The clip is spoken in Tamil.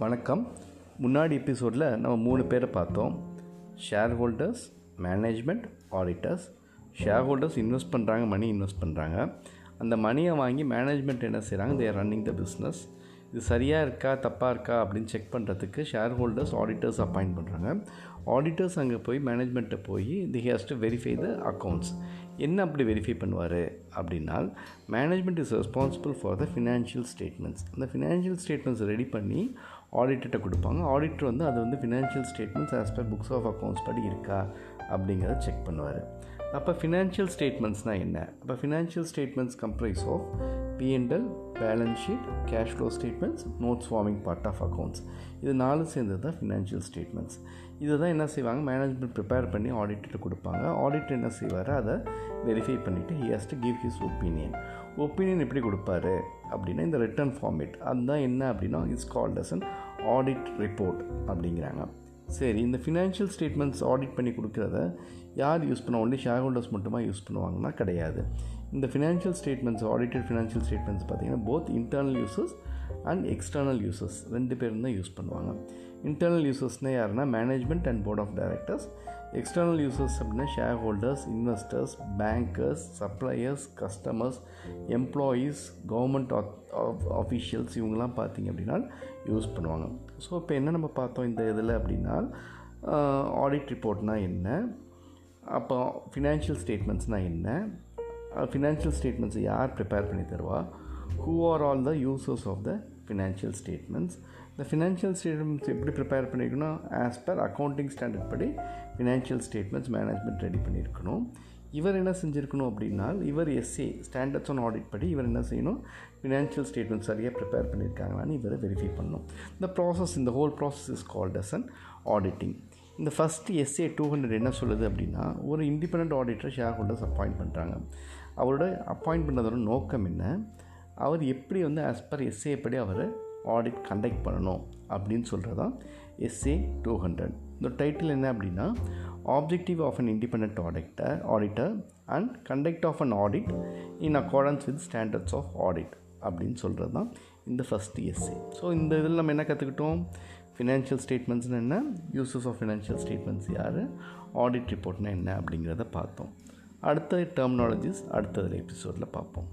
வணக்கம். முன்னாடி எபிசோடில் நம்ம மூணு பேரை பார்த்தோம். Share holders management auditors share holders invest பண்ணுறாங்க மணி இன்வெஸ்ட் பண்ணுறாங்க அந்த மணியை வாங்கி மேனேஜ்மெண்ட் என்ன செய்கிறாங்க தேர் ரன்னிங் த பிஸ்னஸ் இது சரியாக இருக்கா தப்பாக இருக்கா அப்படின்னு செக் பண்ணுறதுக்கு ஷேர் ஹோல்டர்ஸ் ஆடிட்டர்ஸ் அப்பாயிண்ட் பண்ணுறாங்க ஆடிட்டர்ஸ் அங்கே போய் மேனேஜ்மெண்ட்டை போய் he has to verify the accounts என்ன அப்படி வெரிஃபை பண்ணுவார் அப்படின்னா management is responsible for the financial statements அந்த ஃபினான்ஷியல் ஸ்டேட்மெண்ட்ஸ் ரெடி பண்ணி ஆடிட்டர்கிட்ட கொடுப்பாங்க. ஆடிட்டர் வந்து அது வந்து financial statements as per books of accounts படி இருக்கா அப்படிங்கிறத செக் பண்ணுவார். அப்போ ஃபினான்ஷியல் ஸ்டேட்மெண்ட்ஸ்னால் என்ன? அப்போ financial statements comprise of P N L balance sheet cash flow statements notes forming part of accounts இது நாலு சேர்ந்தது தான் ஃபினான்ஷியல் ஸ்டேட்மெண்ட்ஸ் இதை தான் என்ன செய்வாங்க? மேனேஜ்மெண்ட் ப்ரிப்பேர் பண்ணி ஆடிட்டர் கொடுப்பாங்க. ஆடிட்டர் என்ன செய்வார்? அதை வெரிஃபை பண்ணிவிட்டு he has to give his opinion opinion எப்படி கொடுப்பாரு? அப்படின்னா இந்த ரிட்டர்ன் ஃபார்மேட் அதுதான் என்ன அப்படின்னா it's called as an audit report அப்படிங்கிறாங்க. சரி இந்த ஃபினான்ஷியல் ஸ்டேட்மெண்ட்ஸ் ஆடிட் பண்ணி கொடுக்குறத யார் யூஸ் பண்ண ஒன்லி ஷேர் ஹோல்டர்ஸ் மட்டுமா யூஸ் பண்ணுவாங்கன்னா கிடையாது. இந்த financial statements audited financial statements பார்த்திங்கன்னா both internal uses and external users ரெண்டு பேரும் தான் யூஸ் பண்ணுவாங்க. இன்டர்னல் யூசர்ஸ்னால் யாருன்னா management and board of directors external users அப்படின்னா share holders investors bankers suppliers customers employees government officials இவங்கெல்லாம் பார்த்திங்க அப்படின்னா யூஸ் பண்ணுவாங்க. ஸோ இப்போ என்ன நம்ம பார்த்தோம் இந்த இதில் அப்படின்னா ஆடிட் ரிப்போர்ட்னால் என்ன? அப்போ ஃபினான்ஷியல் ஸ்டேட்மெண்ட்ஸ்னால் என்ன? ஃபினான்ஷியல் ஸ்டேட்மெண்ட்ஸை யார் ப்ரிப்பேர் பண்ணி தருவா? Who are all the users of the financial statements இந்த ஃபினான்ஷியல் ஸ்டேட்மெண்ட்ஸ் எப்படி ப்ரிப்பேர் பண்ணியிருக்கணும் ஆஸ் பர் அக்கௌண்டிங் ஸ்டாண்டர்ட் படி ஃபினான்ஷியல் ஸ்டேட்மெண்ட்ஸ் மேனேஜ்மெண்ட் ரெடி பண்ணியிருக்கணும் இவர் என்ன செஞ்சுருக்கணும் அப்படின்னா இவர் எஸ்ஏ ஸ்டாண்டர்ட்ஸ் ஆன் ஆடிட் படி இவர் என்ன செய்யணும்? ஃபினான்ஷியல் ஸ்டேட்மெண்ட் சரியாக ப்ரிப்பேர் பண்ணியிருக்காங்களான்னு இவரை வெரிஃபை பண்ணணும். இந்த ப்ராசஸ் இந்த whole process is called as an auditing இந்த ஃபஸ்ட்டு எஸ்ஏ டூ ஹண்ட்ரட் என்ன சொல்லுது அப்படின்னா ஒரு independent auditor share holders appoint பண்ணுறாங்க அவரோட அப்பாயிண்ட் பண்ணதோட நோக்கம் என்ன? அவர் எப்படி வந்து ஆஸ் பர் எஸ்ஏ படி அவர் ஆடிட் கண்டக்ட் பண்ணணும் அப்படின்னு சொல்கிறது தான் எஸ்ஏ டூ ஹண்ட்ரட் இந்த டைட்டில் என்ன அப்படின்னா objective of an independent auditor auditor and conduct of an audit in accordance with standards of audit அப்படின்னு சொல்கிறது தான் இந்த ஃபஸ்ட் எஸ்ஏ ஸோ இந்த இதில் நம்ம என்ன கற்றுக்கிட்டோம் ஃபினான்ஷியல் ஸ்டேட்மெண்ட்ஸ்னு என்ன? யூசஸ் ஆஃப் ஃபினான்ஷியல் ஸ்டேட்மெண்ட்ஸ் யார்? ஆடிட் ரிப்போர்ட்னா என்ன அப்படிங்கிறத பார்த்தோம். அடுத்த டெர்மினாலஜிஸ் அடுத்த எபிசோடில் பார்ப்போம்.